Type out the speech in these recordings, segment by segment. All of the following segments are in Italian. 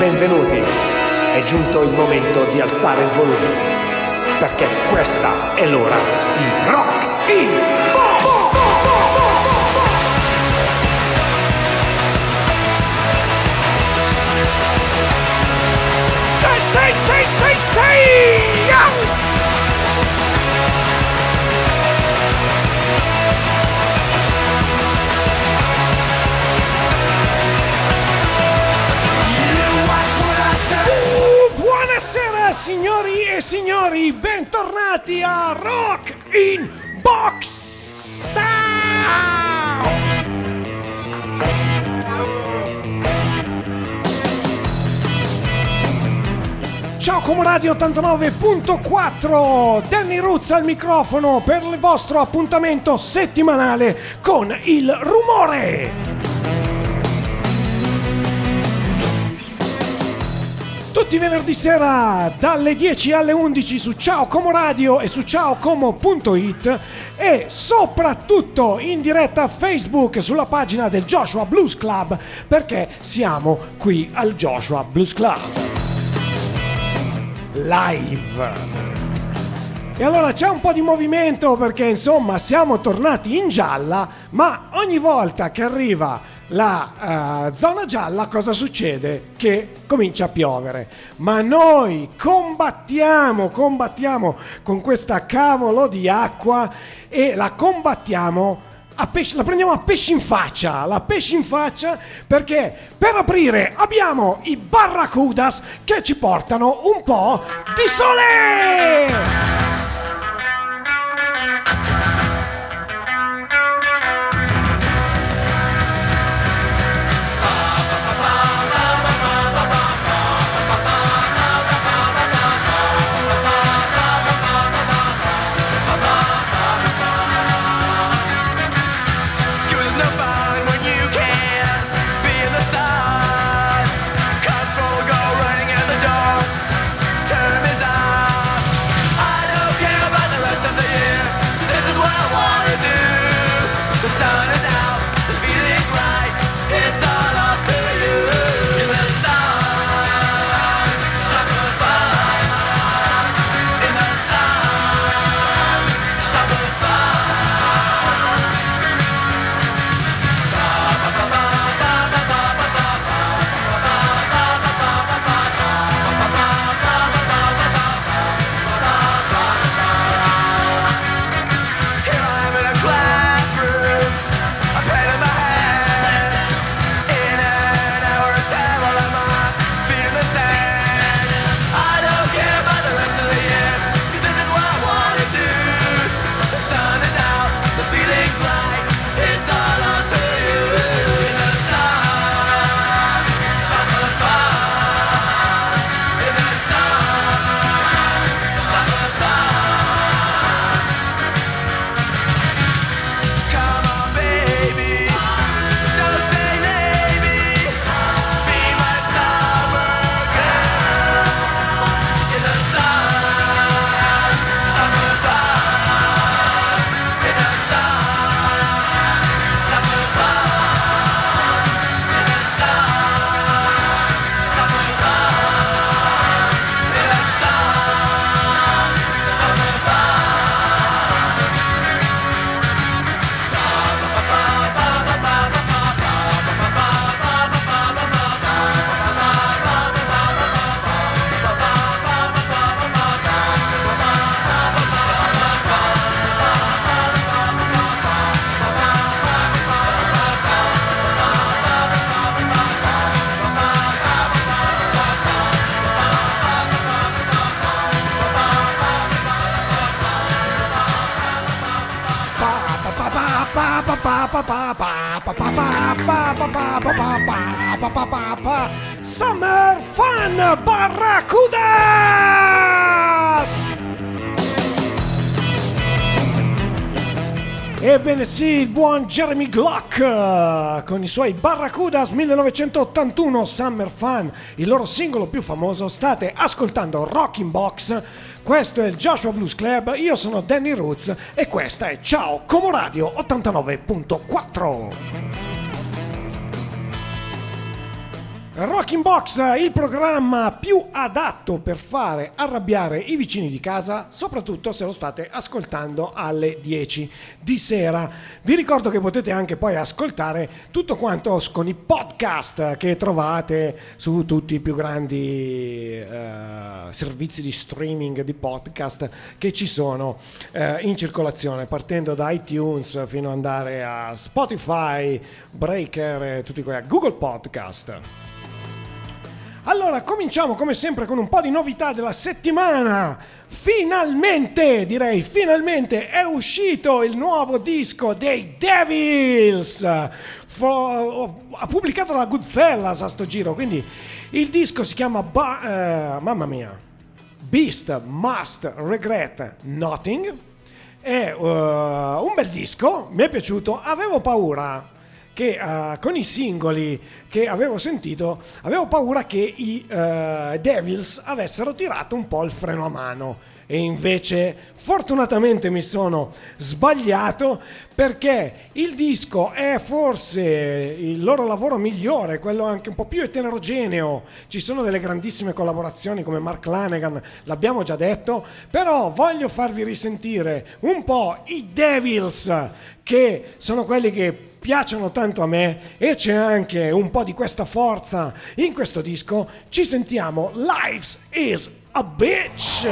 benvenuti. È giunto il momento di alzare il volume, perché questa è l'ora di Rock in Sei, sei, sei, sei, sei! Signori e signori, bentornati a Rock in Box! Ciao Comoradio 89.4, Danny Roots al microfono per il vostro appuntamento settimanale con il rumore. Tutti i venerdì sera dalle 10 alle 11 su Ciao Como Radio e su ciaocomo.it e soprattutto in diretta a Facebook sulla pagina del Joshua Blues Club perché siamo qui al Joshua Blues Club. Live. E allora c'è un po' di movimento perché insomma siamo tornati in gialla, ma ogni volta che arriva la eh, zona gialla cosa succede? Che comincia a piovere. Ma noi combattiamo, combattiamo con questa cavolo di acqua e la combattiamo a pesce, la prendiamo a pesci in faccia, la pesci in faccia perché per aprire abbiamo i Barracudas che ci portano un po' di sole! Thank you. Barracudas! Ebbene sì, il buon Jeremy Glock eh, con i suoi Barracudas 1981 Summer Fun, il loro singolo più famoso. State ascoltando Rocking Box. Questo è il Joshua Blues Club, io sono Danny Roots e questa è Ciao Como Radio 89.4. Rocking Box, il programma più adatto per fare arrabbiare i vicini di casa, soprattutto se lo state ascoltando alle 10 di sera. Vi ricordo che potete anche poi ascoltare tutto quanto con i podcast che trovate su tutti i più grandi eh, servizi di streaming di podcast che ci sono eh, in circolazione, partendo da iTunes fino ad andare a Spotify, Breaker e tutti quelli, Google Podcast. Allora, cominciamo come sempre con un po' di novità della settimana. Finalmente, direi, finalmente è uscito il nuovo disco dei Devils. Fo- ha pubblicato la Goodfellas a sto giro, quindi il disco si chiama Ba- eh, mamma mia. Beast Must Regret Nothing. È uh, un bel disco, mi è piaciuto, avevo paura che eh, con i singoli che avevo sentito avevo paura che i eh, Devils avessero tirato un po' il freno a mano e invece fortunatamente mi sono sbagliato perché il disco è forse il loro lavoro migliore, quello anche un po' più eterogeneo. Ci sono delle grandissime collaborazioni come Mark Lanegan, l'abbiamo già detto, però voglio farvi risentire un po' i Devils che sono quelli che piacciono tanto a me e c'è anche un po' di questa forza in questo disco. Ci sentiamo Lives is a bitch.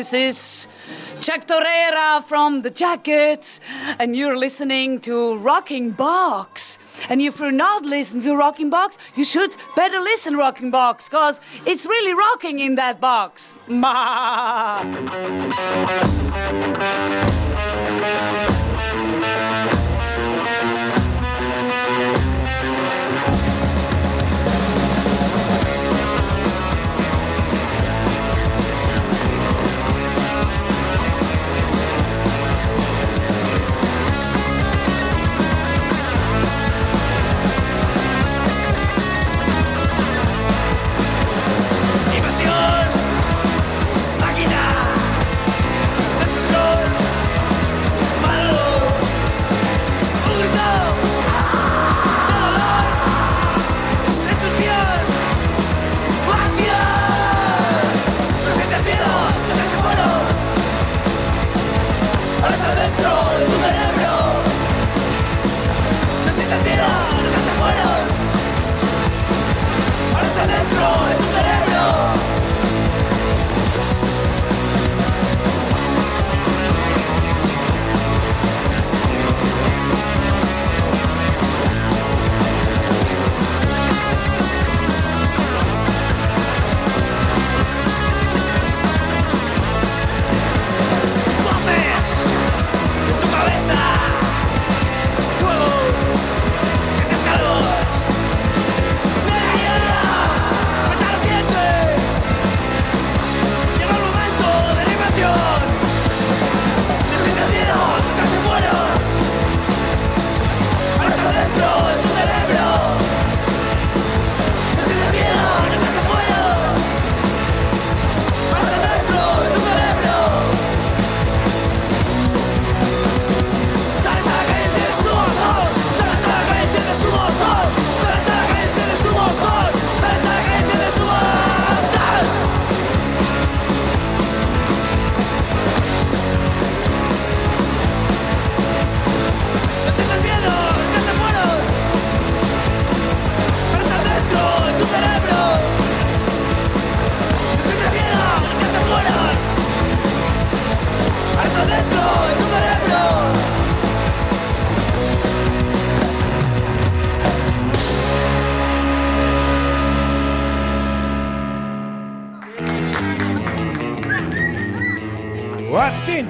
This is Chuck Torreira from the Jackets, and you're listening to Rocking Box. And if you're not listening to Rocking Box, you should better listen Rocking Box, cause it's really rocking in that box. Ma.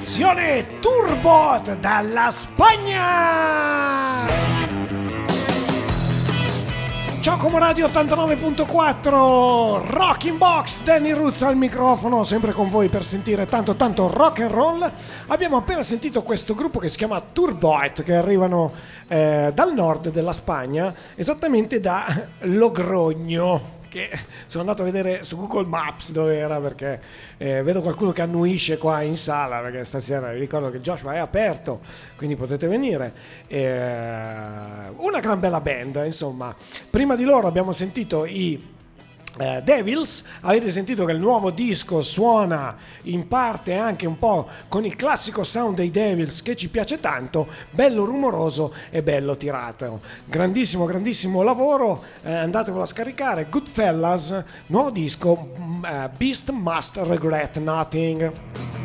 Attenzione, Turbot dalla Spagna! Ciao Como Radio 89.4 Rocking Box Danny Roots al microfono sempre con voi per sentire tanto tanto rock and roll abbiamo appena sentito questo gruppo che si chiama Turboit che arrivano eh, dal nord della Spagna esattamente da Logrogno che sono andato a vedere su Google Maps dove era perché eh, vedo qualcuno che annuisce qua in sala perché stasera vi ricordo che Joshua è aperto quindi potete venire. Eh, una gran bella band insomma. Prima di loro abbiamo sentito i eh, Devils, avete sentito che il nuovo disco suona in parte anche un po' con il classico sound dei Devils che ci piace tanto, bello rumoroso e bello tirato. Grandissimo, grandissimo lavoro, eh, andatevelo a scaricare. Goodfellas, nuovo disco, eh, Beast Must Regret Nothing.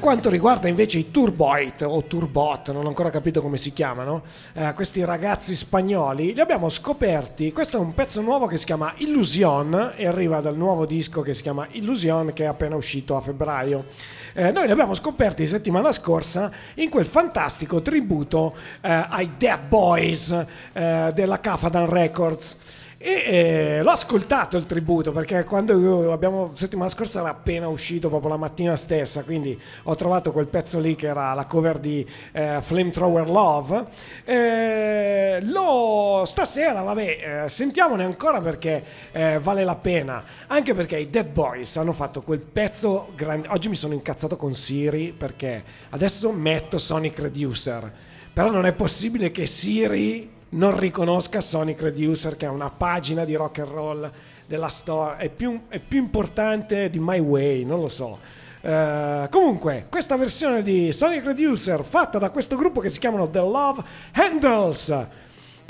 Quanto riguarda invece i Turboit o Turbot, non ho ancora capito come si chiamano, eh, questi ragazzi spagnoli, li abbiamo scoperti. Questo è un pezzo nuovo che si chiama Illusion e arriva dal nuovo disco che si chiama Illusion che è appena uscito a febbraio. Eh, noi li abbiamo scoperti settimana scorsa in quel fantastico tributo eh, ai Dead Boys eh, della Cafadan Records. E eh, l'ho ascoltato il tributo perché quando abbiamo settimana scorsa era appena uscito proprio la mattina stessa, quindi ho trovato quel pezzo lì che era la cover di eh, Flamethrower Love. Eh, lo stasera, vabbè, eh, sentiamone ancora perché eh, vale la pena, anche perché i Dead Boys hanno fatto quel pezzo grande. Oggi mi sono incazzato con Siri perché adesso metto Sonic Reducer, però non è possibile che Siri non riconosca Sonic Reducer che è una pagina di rock and roll della storia è più, è più importante di My Way non lo so. Eh, comunque questa versione di Sonic Reducer fatta da questo gruppo che si chiamano The Love Handles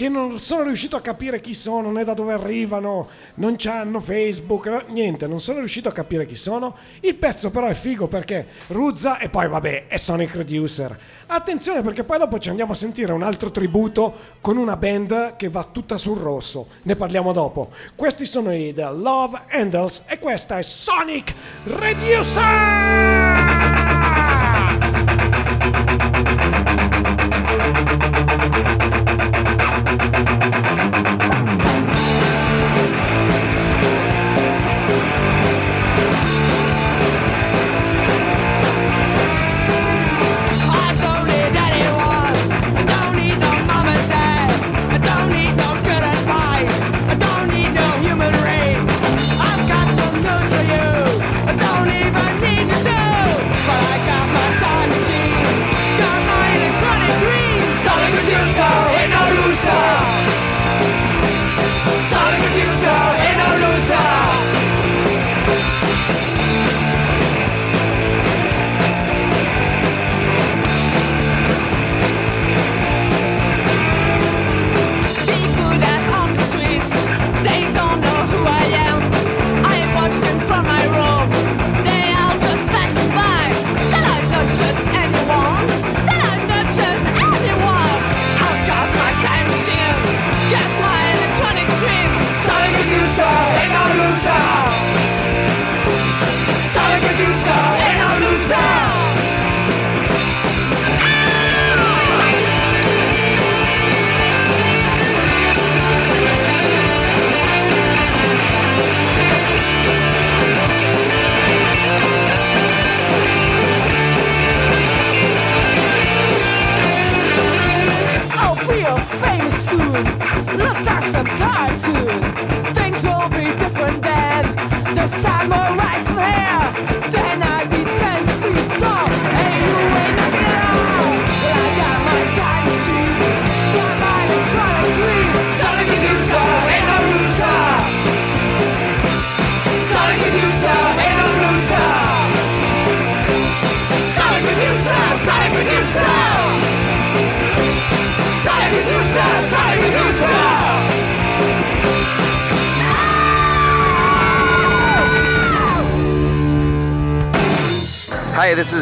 che non sono riuscito a capire chi sono né da dove arrivano non c'hanno Facebook niente non sono riuscito a capire chi sono il pezzo però è figo perché ruzza e poi vabbè è Sonic Reducer Attenzione perché poi dopo ci andiamo a sentire un altro tributo con una band che va tutta sul rosso. Ne parliamo dopo. Questi sono i The Love Handles e questa è Sonic Reducer! I Thank you.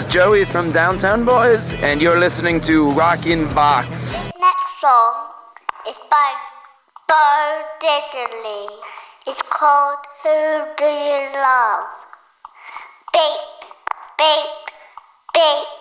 Joey from Downtown Boys, and you're listening to Rockin' Vox. Next song is by Bo Diddley. It's called Who Do You Love? Beep. beep, beep.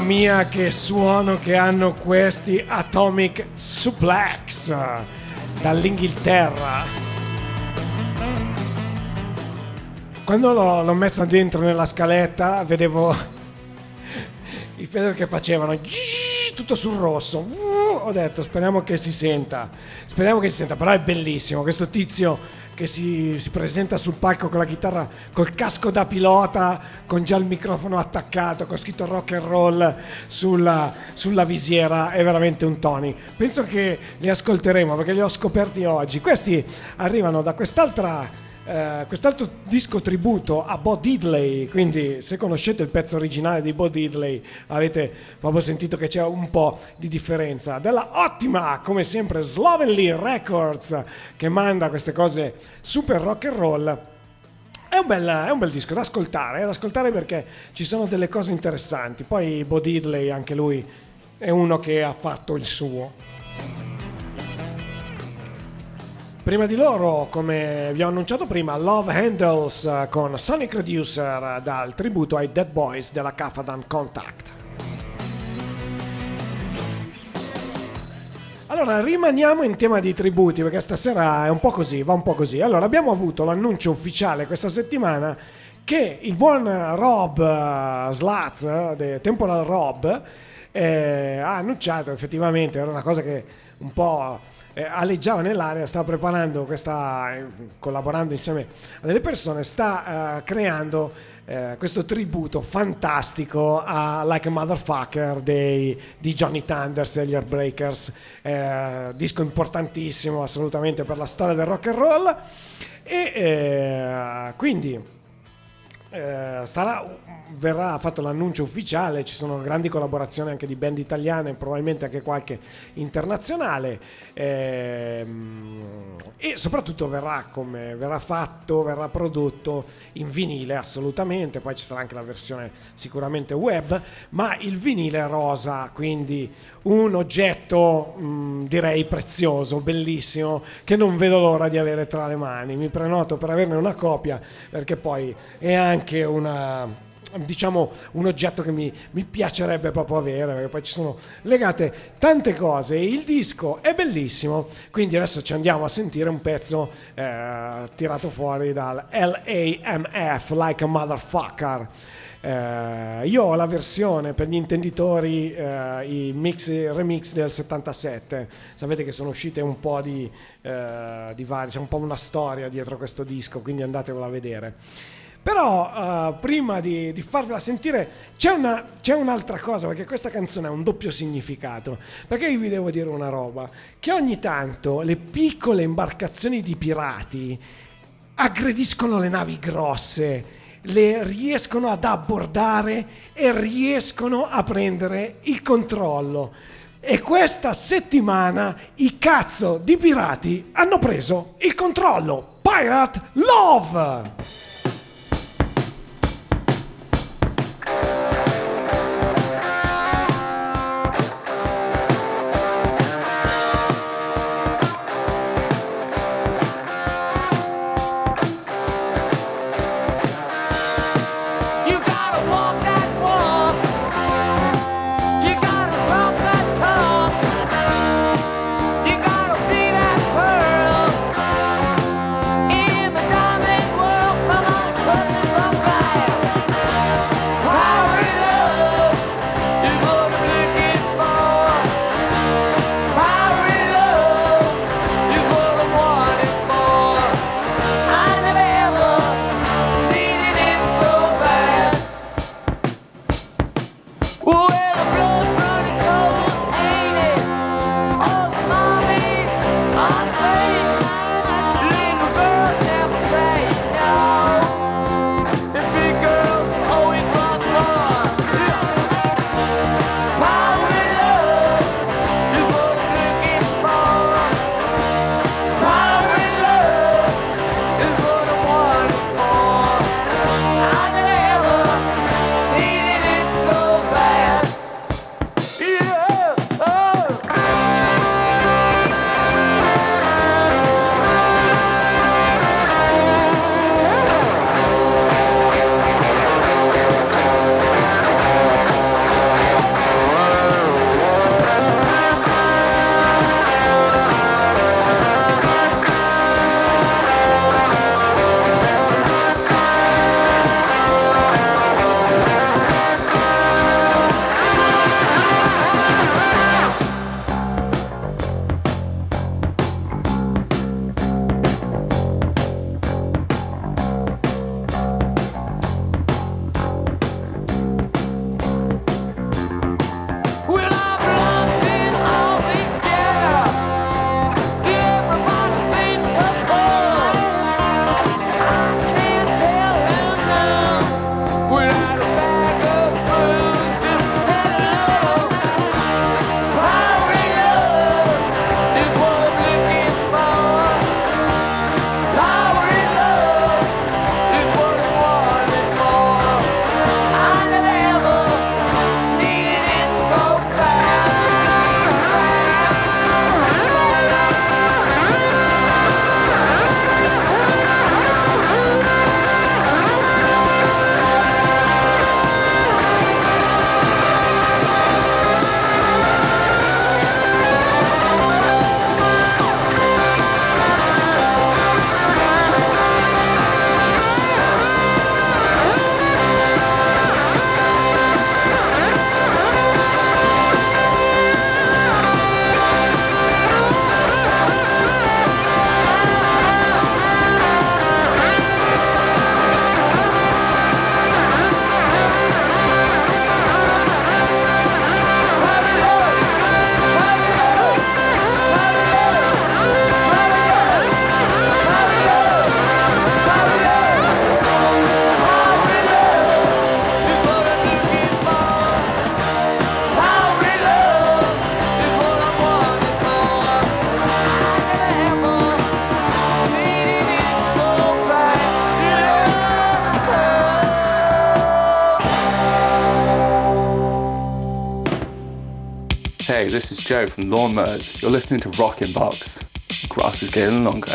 Mia che suono che hanno questi Atomic Suplex dall'Inghilterra. Quando l'ho, l'ho messa dentro nella scaletta vedevo i Feder che facevano tutto sul rosso. Ho detto speriamo che si senta, speriamo che si senta, però è bellissimo questo tizio che si, si presenta sul palco con la chitarra, col casco da pilota, con già il microfono attaccato, con scritto rock and roll sulla, sulla visiera, è veramente un Tony. Penso che li ascolteremo perché li ho scoperti oggi. Questi arrivano da quest'altra eh, quest'altro disco tributo a Bo Diddley, quindi se conoscete il pezzo originale di Bo Diddley avete proprio sentito che c'è un po' di differenza. Della ottima, come sempre, Slovenly Records che manda queste cose super rock and roll. È un, bel, è un bel disco da ascoltare, eh, da ascoltare perché ci sono delle cose interessanti. Poi Bo Diddley, anche lui, è uno che ha fatto il suo. Prima di loro, come vi ho annunciato prima, Love Handles eh, con Sonic Reducer eh, dal tributo ai Dead Boys della Cafadan Contact. Allora, rimaniamo in tema di tributi perché stasera è un po' così, va un po' così. Allora, abbiamo avuto l'annuncio ufficiale questa settimana che il buon Rob eh, Slats, Temporal Rob, eh, ha annunciato effettivamente, era una cosa che un po' eh, aleggiava nell'aria, stava preparando questa, eh, collaborando insieme a delle persone, sta eh, creando eh, questo tributo fantastico a Like a Motherfucker dei, di Johnny Thunders e gli Heartbreakers, eh, disco importantissimo assolutamente per la storia del rock and roll. E eh, quindi starà, verrà fatto l'annuncio ufficiale, ci sono grandi collaborazioni anche di band italiane, probabilmente anche qualche internazionale ehm, e soprattutto verrà, come, verrà fatto, verrà prodotto in vinile assolutamente, poi ci sarà anche la versione sicuramente web, ma il vinile rosa, quindi un oggetto mh, direi prezioso, bellissimo, che non vedo l'ora di avere tra le mani, mi prenoto per averne una copia perché poi è anche una diciamo un oggetto che mi, mi, piacerebbe proprio avere perché poi ci sono legate tante cose il disco è bellissimo quindi adesso ci andiamo a sentire un pezzo eh, tirato fuori dal LAMF Like a Motherfucker eh, io ho la versione per gli intenditori, eh, i mix remix del 77. Sapete che sono uscite un po' di, eh, di vari, c'è un po' una storia dietro questo disco, quindi andatevela a vedere. Però uh, prima di, di, farvela sentire c'è, una, c'è, un'altra cosa, perché questa canzone ha un doppio significato. Perché vi devo dire una roba, che ogni tanto le piccole imbarcazioni di pirati aggrediscono le navi grosse, le riescono ad abbordare e riescono a prendere il controllo. E questa settimana i cazzo di pirati hanno preso il controllo. Pirate Love! This is Joe from Lawnmowers. You're listening to Rockin' Box. Grass is getting longer.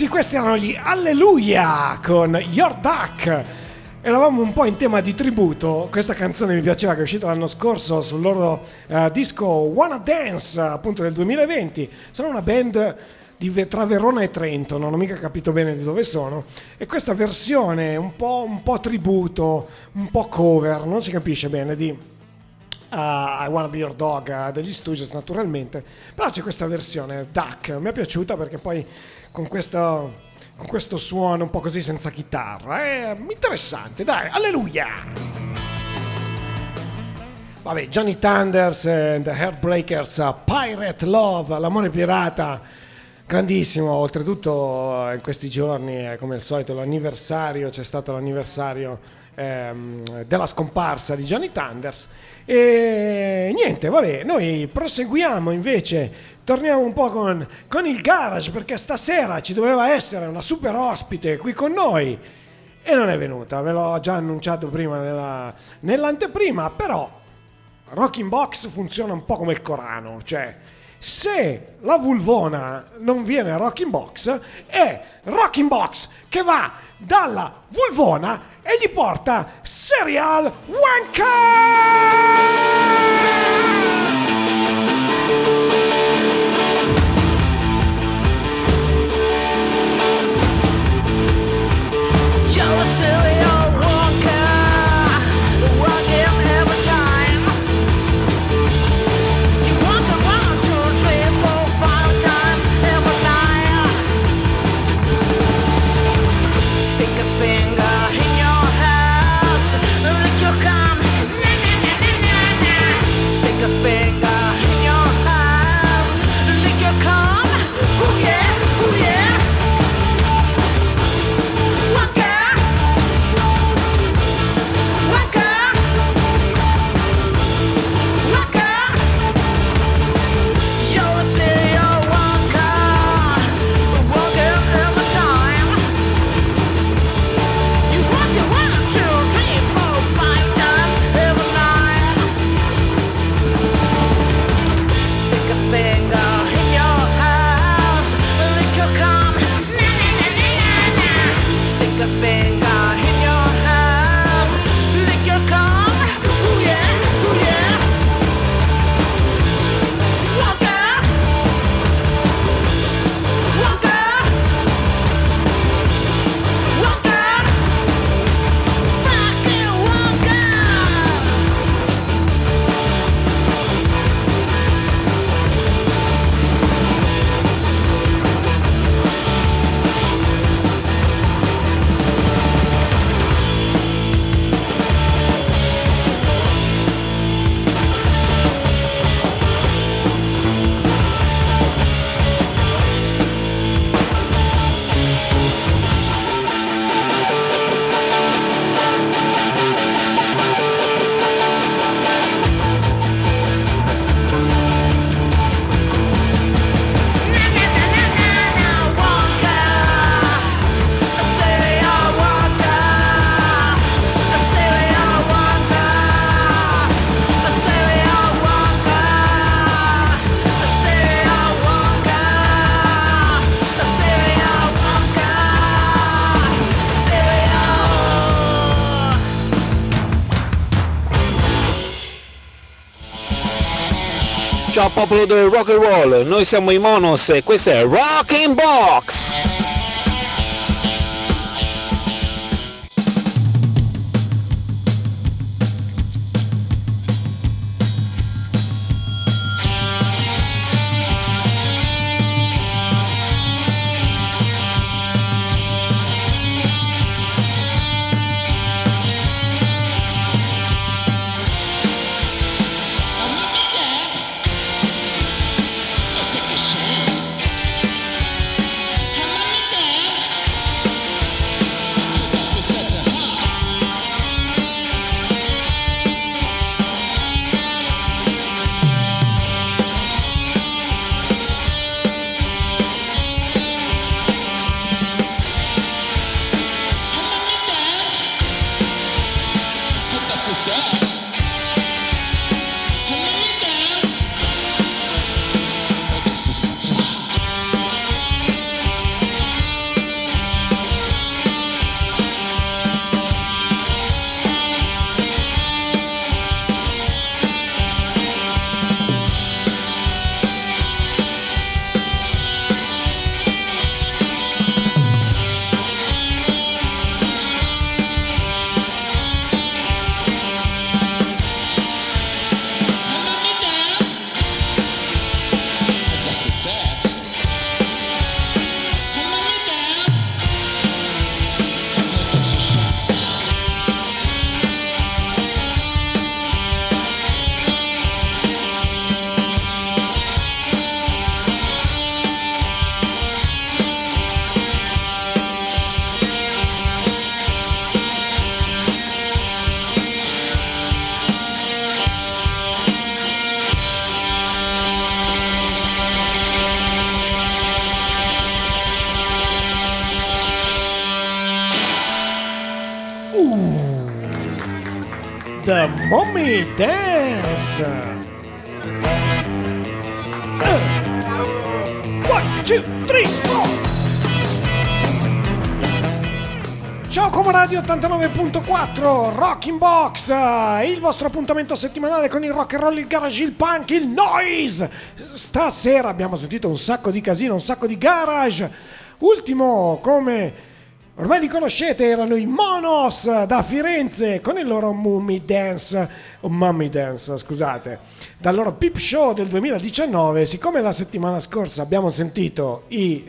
Sì, questi erano gli Alleluia con Your Duck. Eravamo un po' in tema di tributo. Questa canzone mi piaceva che è uscita l'anno scorso sul loro eh, disco Wanna Dance, appunto del 2020. Sono una band di tra Verona e Trento, non ho mica capito bene di dove sono. E questa versione un po', un po' tributo, un po' cover, non si capisce bene di uh, I Wanna Be Your Dog uh, degli Stooges naturalmente però c'è questa versione Duck mi è piaciuta perché poi con questo, con questo suono un po' così senza chitarra è interessante dai alleluia Vabbè, Johnny Thunders and the Heartbreakers, Pirate Love, l'amore pirata, grandissimo. Oltretutto, eh, in questi giorni, come al solito, l'anniversario, c'è stato l'anniversario ehm, della scomparsa di Johnny Thunders. E niente, vabbè, noi proseguiamo invece, torniamo un po' con, con il garage perché stasera ci doveva essere una super ospite qui con noi e non è venuta, ve l'ho già annunciato prima nella- nell'anteprima, però Rocking Box funziona un po' come il Corano, cioè se la vulvona non viene a Rocking Box è Rocking Box che va dalla vulvona e gli porta Serial Wanker! Popolo del rock and roll, noi siamo i Monos e questo è Rocking Box! Dance. Uh, one, two, three, four. Ciao Como Radio 89.4 Rocking Box, eh, il vostro appuntamento settimanale con il rock and roll, il garage, il punk, il noise. Stasera abbiamo sentito un sacco di casino, un sacco di garage. Ultimo, come ormai li conoscete, erano i Monos da Firenze con il loro Mummy Dance, o Mummy Dance, scusate. Dal loro Peep Show del 2019, siccome la settimana scorsa abbiamo sentito i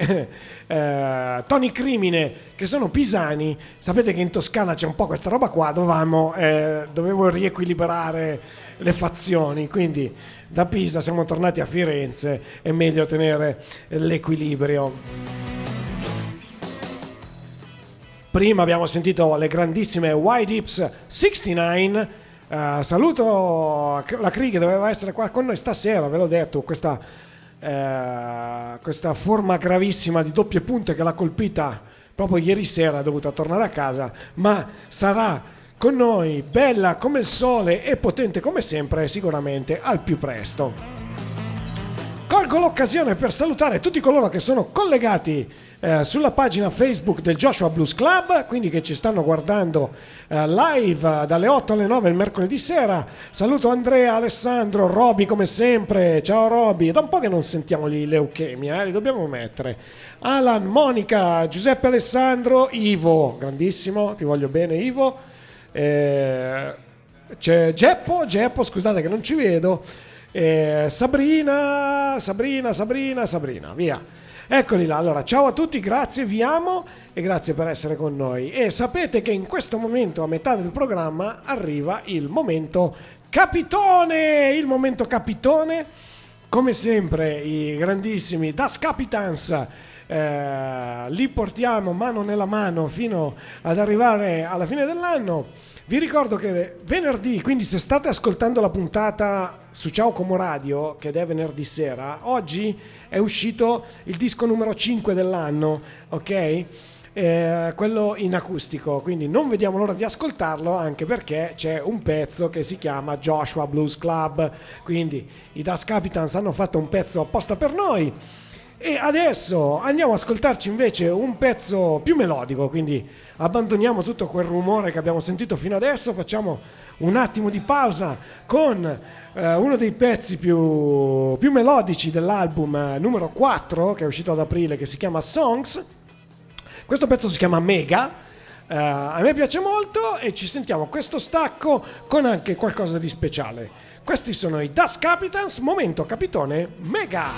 eh, Tony Crimine che sono pisani, sapete che in Toscana c'è un po' questa roba qua, dovevamo, eh, dovevo riequilibrare le fazioni, quindi da Pisa siamo tornati a Firenze, è meglio tenere l'equilibrio. Prima abbiamo sentito le grandissime White Hips 69. Eh, saluto la Cree che doveva essere qua con noi stasera, ve l'ho detto, questa, eh, questa forma gravissima di doppie punte che l'ha colpita proprio ieri sera, è dovuta tornare a casa, ma sarà con noi bella come il sole e potente come sempre, sicuramente al più presto. Colgo l'occasione per salutare tutti coloro che sono collegati eh, sulla pagina Facebook del Joshua Blues Club, quindi che ci stanno guardando eh, live dalle 8 alle 9 il mercoledì sera. Saluto Andrea, Alessandro, Roby come sempre. Ciao Roby, da un po' che non sentiamo lì leuchemia, eh, li dobbiamo mettere. Alan, Monica, Giuseppe Alessandro, Ivo, grandissimo, ti voglio bene Ivo. Eh, c'è Geppo, Geppo, scusate che non ci vedo. Eh, Sabrina, Sabrina, Sabrina, Sabrina, via. Eccoli là, allora ciao a tutti, grazie, vi amo e grazie per essere con noi. E sapete che in questo momento, a metà del programma, arriva il momento capitone, il momento capitone, come sempre i grandissimi Das Capitans. Eh, li portiamo mano nella mano fino ad arrivare alla fine dell'anno. Vi ricordo che venerdì, quindi se state ascoltando la puntata su Ciao Como Radio, che è venerdì sera, oggi è uscito il disco numero 5 dell'anno, ok? Eh, quello in acustico, quindi non vediamo l'ora di ascoltarlo anche perché c'è un pezzo che si chiama Joshua Blues Club, quindi i Das Capitans hanno fatto un pezzo apposta per noi. E adesso andiamo ad ascoltarci invece un pezzo più melodico, quindi abbandoniamo tutto quel rumore che abbiamo sentito fino adesso, facciamo un attimo di pausa con eh, uno dei pezzi più, più melodici dell'album eh, numero 4 che è uscito ad aprile che si chiama Songs. Questo pezzo si chiama Mega. eh, a me piace molto e ci sentiamo questo stacco con anche qualcosa di speciale. Questi sono i Das Capitans, momento capitone Mega.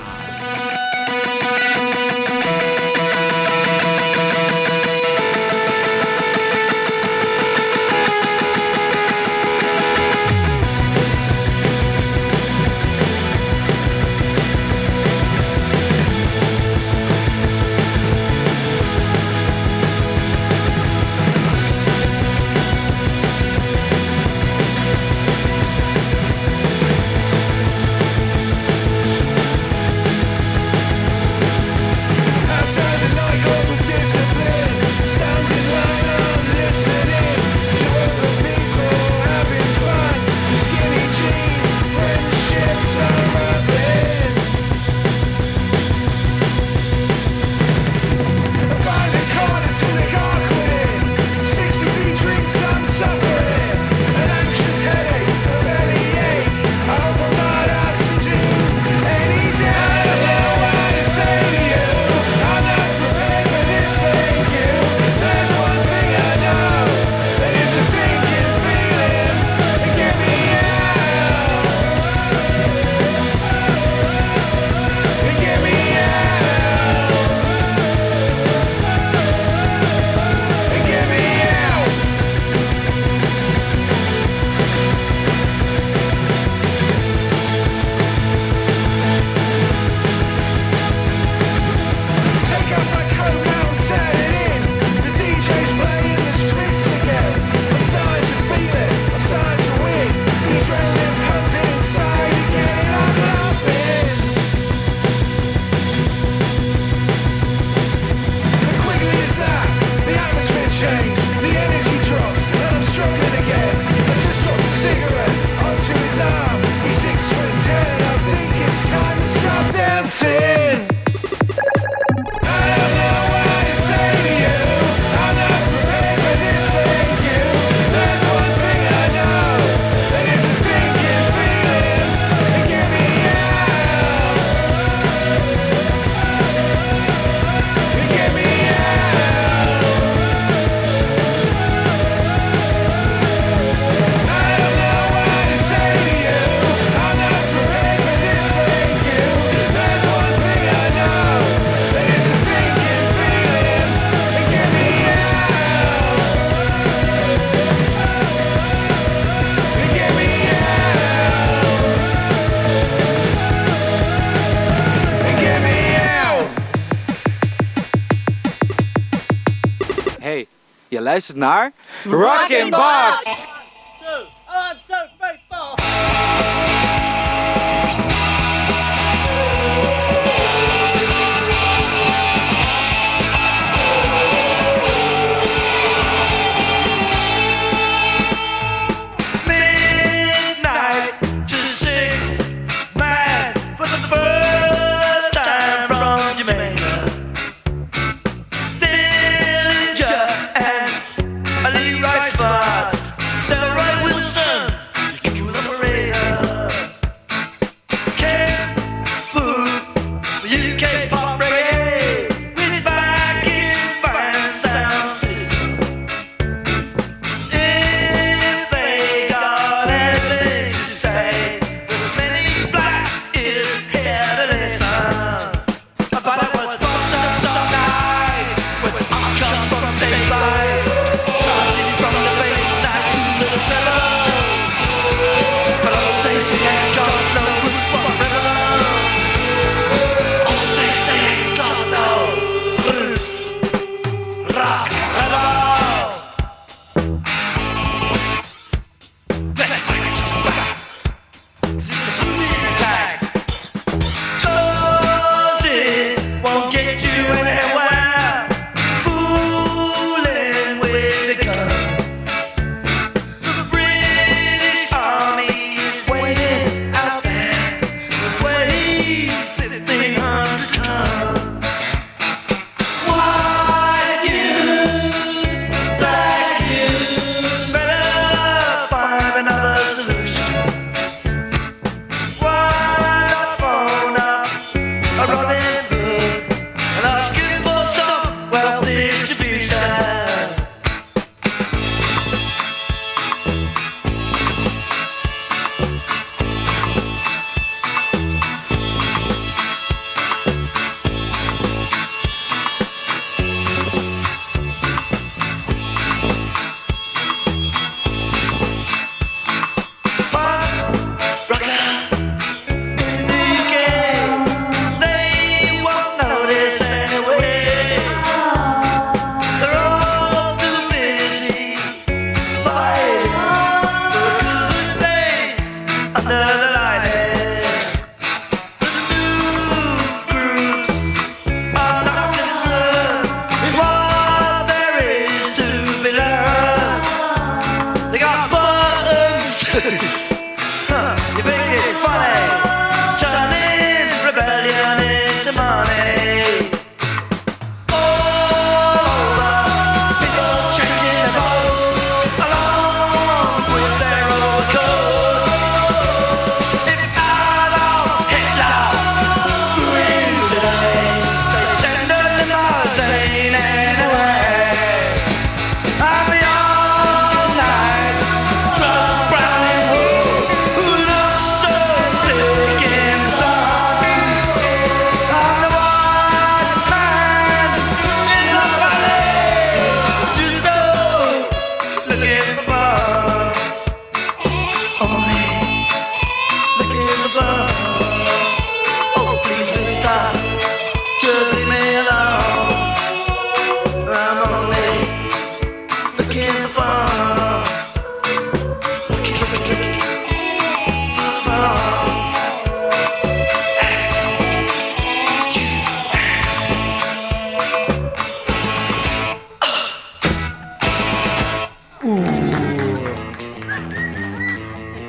Luistert naar Rockin' Box.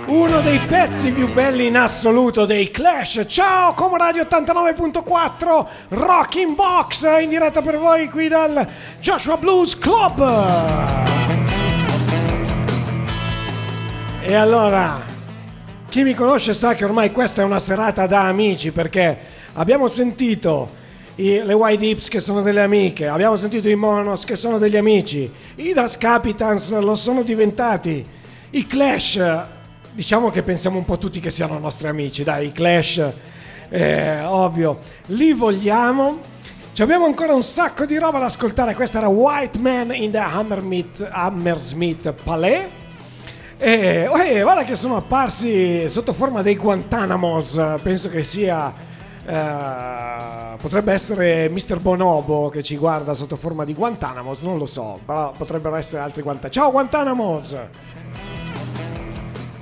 Uno dei pezzi più belli in assoluto dei Clash. Ciao, Como Radio 89.4, Rocking Box in diretta per voi qui dal Joshua Blues Club. E allora, chi mi conosce sa che ormai questa è una serata da amici perché abbiamo sentito i- le White Hips che sono delle amiche, abbiamo sentito i Monos che sono degli amici, i Das Capitans lo sono diventati, i Clash, diciamo che pensiamo un po' tutti che siano nostri amici, dai, Clash, eh, ovvio, li vogliamo. Ci abbiamo ancora un sacco di roba da ascoltare, questa era White Man in the Hammersmith, Hammersmith Palais. E eh, guarda che sono apparsi sotto forma dei Guantanamos, penso che sia... Uh, potrebbe essere Mr. Bonobo che ci guarda sotto forma di Guantanamos, non lo so, però potrebbero essere altri Guantanamos. Ciao Guantanamos!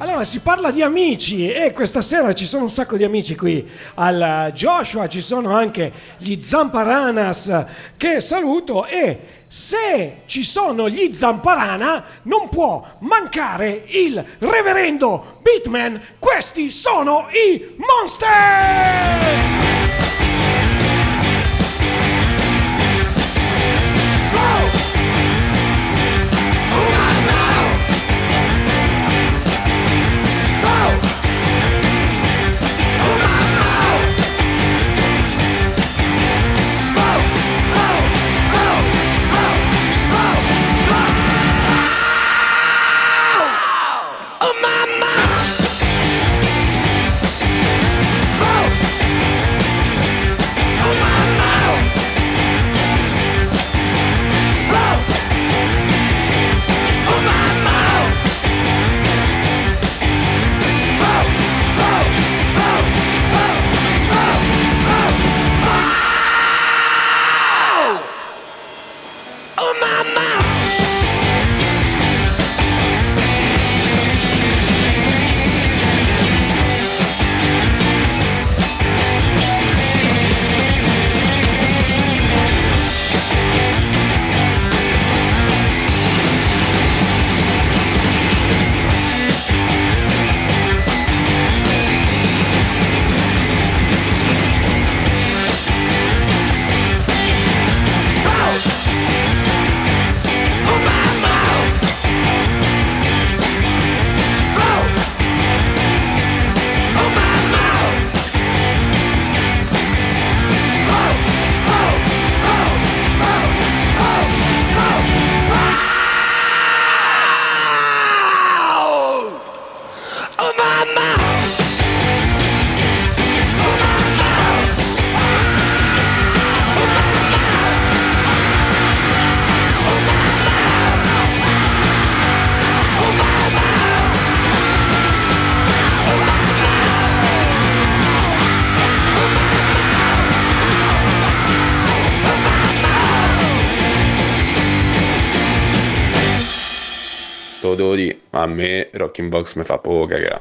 Allora si parla di amici e questa sera ci sono un sacco di amici qui. Al eh, Joshua, ci sono anche gli Zamparanas eh, che saluto. E se ci sono gli Zamparana non può mancare il reverendo Beatman, questi sono i Monsters! fucking Bugsmith a på och gaga.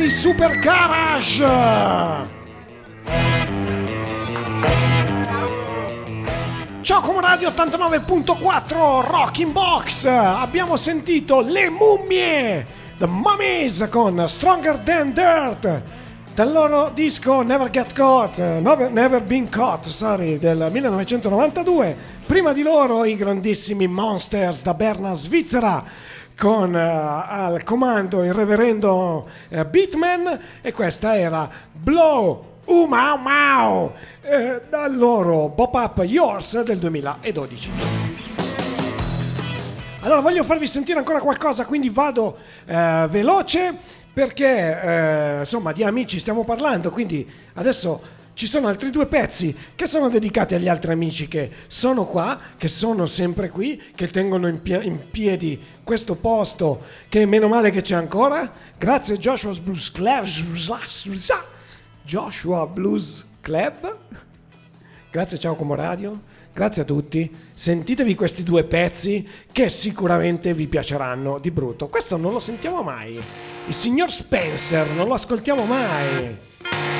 di Super Garage. Ciao Comoradio 89.4 Rock in Box. Abbiamo sentito Le Mummie, The Mummies con Stronger Than Dirt. Dal loro disco Never Get Caught, Never Been Caught, sorry, del 1992. Prima di loro i grandissimi Monsters da Berna, Svizzera con eh, al comando il reverendo eh, Beatman e questa era Blow Uh Mau eh, dal loro Pop Up Yours del 2012. Allora voglio farvi sentire ancora qualcosa, quindi vado eh, veloce perché eh, insomma di amici stiamo parlando, quindi adesso ci sono altri due pezzi che sono dedicati agli altri amici che sono qua, che sono sempre qui, che tengono in, pie- in piedi questo posto, che meno male che c'è ancora. Grazie Joshua Blues Club. Joshua Blues Club. Grazie ciao Como Radio. Grazie a tutti. Sentitevi questi due pezzi che sicuramente vi piaceranno di brutto. Questo non lo sentiamo mai. Il signor Spencer non lo ascoltiamo mai.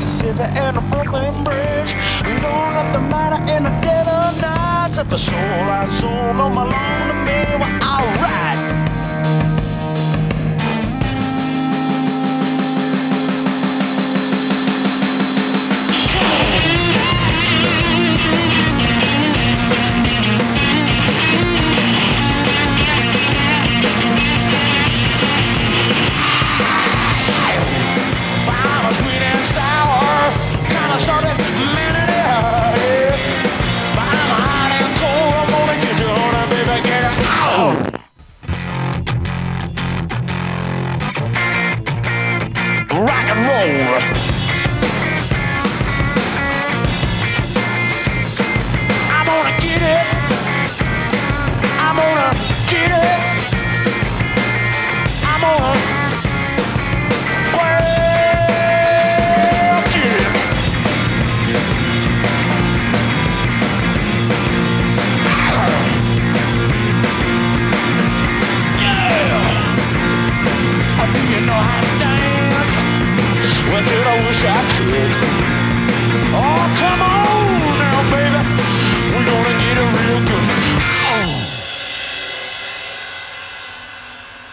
Mississippi and the Brooklyn Bridge. Going up the matter in the dead of night. Set the soul I soul on my long to me. Well, alright. started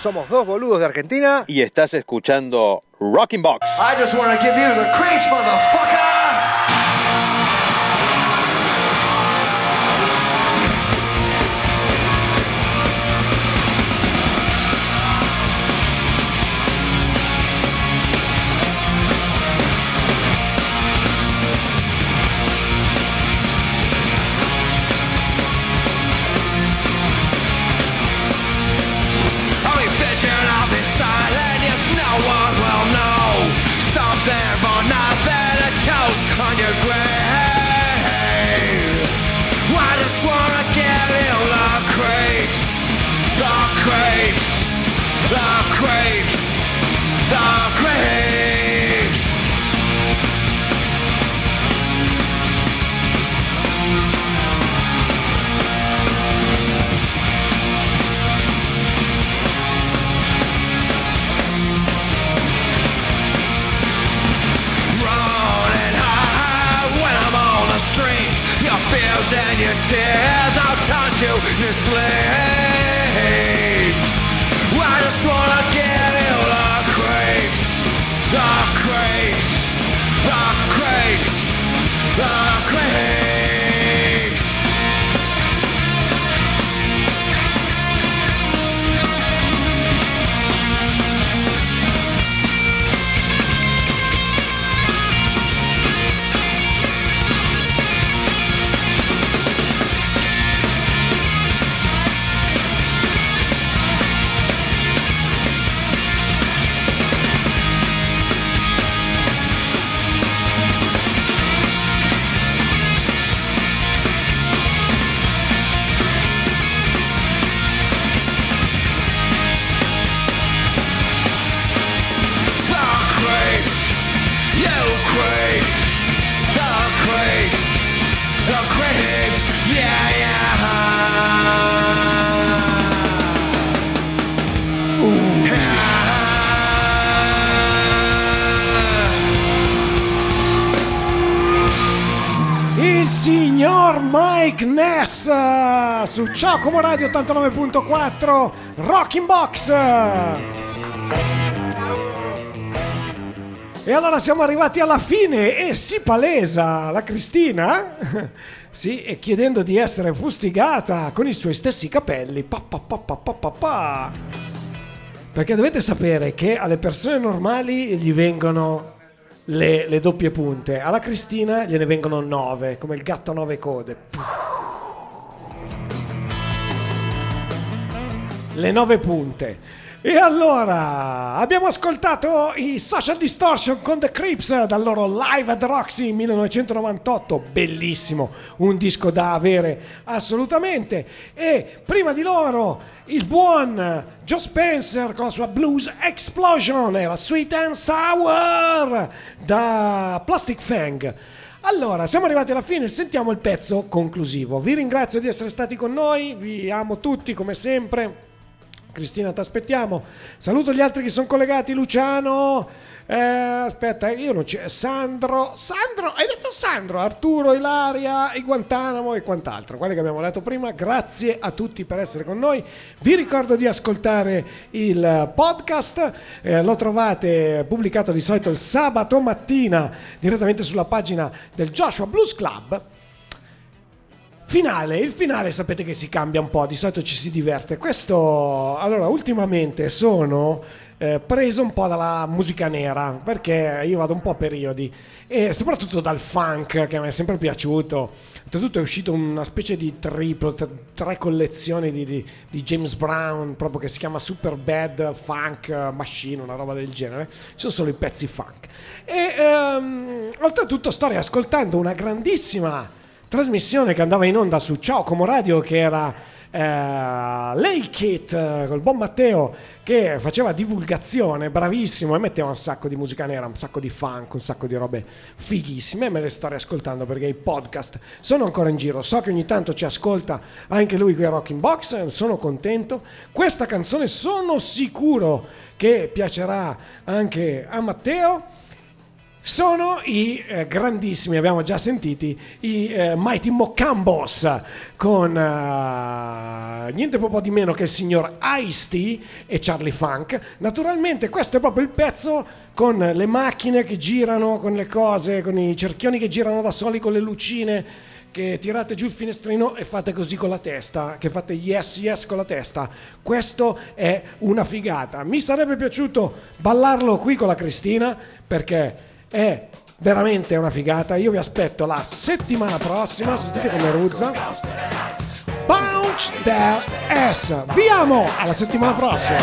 Somos dos boludos de Argentina. Y estás escuchando Rocking Box. I just want to give you the creeps, motherfucker. play. Su Ciao Como Radio 89.4 Rocking Box. E allora siamo arrivati alla fine e si palesa la Cristina, sì, e chiedendo di essere fustigata con i suoi stessi capelli. Pa, pa, pa, pa, pa, pa, pa. Perché dovete sapere che alle persone normali gli vengono le, le doppie punte, alla Cristina gliene vengono nove, come il gatto a nove code. Le nove punte. E allora abbiamo ascoltato i Social Distortion con The Crips dal loro Live at Roxy 1998, bellissimo, un disco da avere assolutamente. E prima di loro il buon Joe Spencer con la sua Blues Explosion e la Sweet and Sour da Plastic Fang. Allora, siamo arrivati alla fine, sentiamo il pezzo conclusivo. Vi ringrazio di essere stati con noi, vi amo tutti come sempre. Cristina, ti aspettiamo. Saluto gli altri che sono collegati. Luciano, eh, aspetta, io non c'è. Sandro, Sandro, hai detto Sandro, Arturo, Ilaria, e Guantanamo e quant'altro. Quelli che abbiamo letto prima. Grazie a tutti per essere con noi. Vi ricordo di ascoltare il podcast. Eh, lo trovate pubblicato di solito il sabato mattina direttamente sulla pagina del Joshua Blues Club. Finale, il finale sapete che si cambia un po', di solito ci si diverte. Questo, allora, ultimamente sono eh, preso un po' dalla musica nera, perché io vado un po' a periodi, e soprattutto dal funk che mi è sempre piaciuto. Oltretutto è uscito una specie di triplo, tre collezioni di, di- di James Brown, proprio che si chiama Super Bad Funk Machine, una roba del genere. Ci sono solo i pezzi funk. E ehm, oltretutto sto riascoltando una grandissima trasmissione che andava in onda su Ciao Como Radio che era eh, Lei Kit eh, col buon Matteo che faceva divulgazione bravissimo e metteva un sacco di musica nera un sacco di funk un sacco di robe fighissime. E me le sto riascoltando perché i podcast sono ancora in giro. So che ogni tanto ci ascolta anche lui qui a Rocking Box sono contento. Questa canzone sono sicuro che piacerà anche a Matteo sono i eh, grandissimi, abbiamo già sentiti, i eh, Mighty Mocambos con eh, niente po' di meno che il signor Ice-T e Charlie Funk. Naturalmente questo è proprio il pezzo con le macchine che girano, con le cose, con i cerchioni che girano da soli, con le lucine che tirate giù il finestrino e fate così con la testa, che fate yes yes con la testa. Questo è una figata. Mi sarebbe piaciuto ballarlo qui con la Cristina perché è veramente una figata. Io vi aspetto la settimana prossima, sentite come ruzza. Bounce their ass. Vi amo, alla settimana prossima.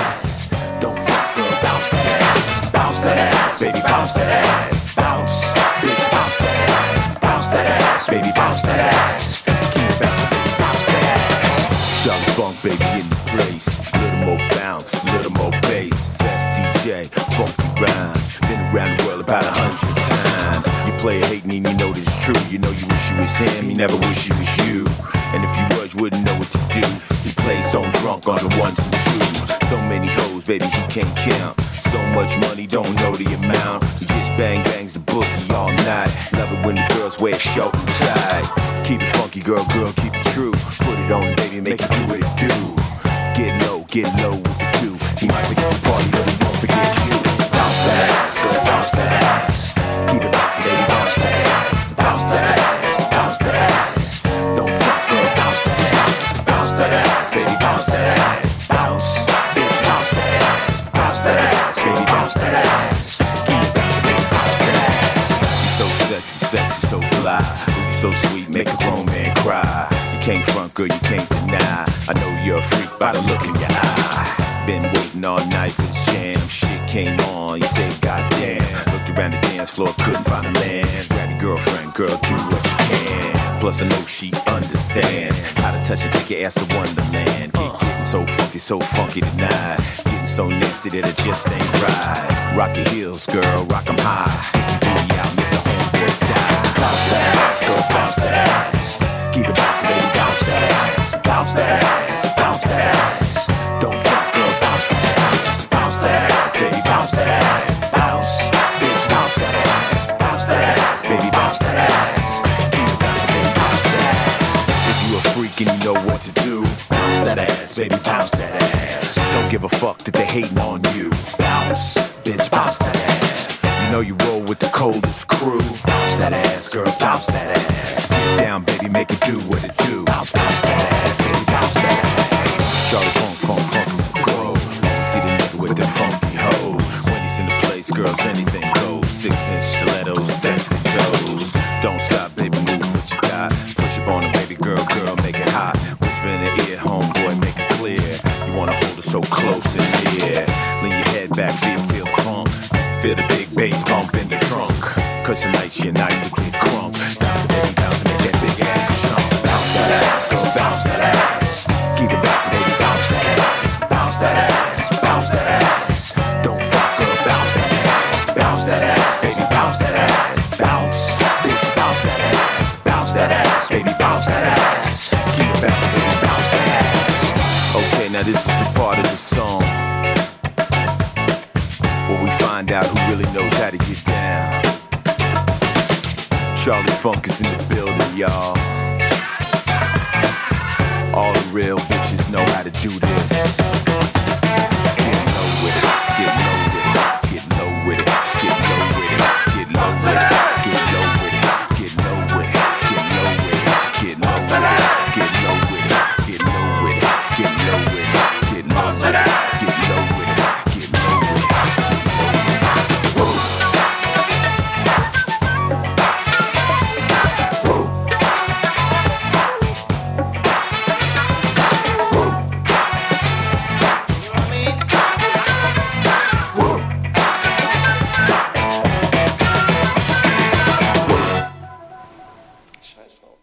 Don't girl, bounce that ass, bounce that ass, baby, bounce that ass, bounce, bitch, bounce that ass, bounce that ass, baby, bounce that ass, keep bouncing, baby, bounce that ass. Young funk, baby, in the place, little more bounce, little more bass. That's DJ, times. You play it hating and you know this is true. You know you wish you was him, you never wish you was you. And if you was, you wouldn't know what to do. He plays stone drunk on the ones and twos. So many hoes, baby, he can't count. So much money, don't know the amount. He just bang bangs the bookie all night. Love it when the girls wear and tight. Keep it funky, girl, girl, keep it true. Put it on, baby, make it do what it do. Get low, get low sexy, so sweet, make a grown man cry. You can't front, girl, you can't deny. I know you're a freak by the look in your eye. Been waiting all night for this jam. Shit came on, you said, goddamn. Looked around the dance floor, couldn't find a man. Grab your girlfriend, girl, do what you can. Plus, I know she understands how to touch and take your ass to Wonderland. Get getting so funky, so funky tonight. Getting so nasty that it just ain't right. Rock your heels, girl, rock 'em high. Stick Bounce that ass, girl, bounce that ass. Keep it bouncing, baby, bounce that ass. Bounce that ass, bounce that ass. Don't front, girl, bounce that ass. Bounce that ass, baby, bounce that ass. Bounce, bitch, bounce that ass. Bounce that ass, baby, bounce that ass. Keep it bouncing, baby, bounce that ass. If you a freak and you know what to do, bounce that ass, baby, bounce that ass. Don't give a fuck that they hating on you. Bounce, bitch, bounce that ass. Know you roll with the coldest crew. Bounce that ass, girls, bounce that ass. Get down, baby, make it do what it do. Bounce, bounce that ass, baby, bounce that ass. Charlie Funk, Funk, Funk is a pro. You see the nigga with them funky hoes. When he's in the place, girls, anything goes. Six inch stilettos, sexy toes. Don't stop, baby, move what you got. Push up on a baby girl, girl, make it hot. Whisper in the ear, homeboy, make it clear. You wanna hold her so close in prison nights unite to get crunk. Charlie Funk is in the building, y'all. All the real bitches know how to do this.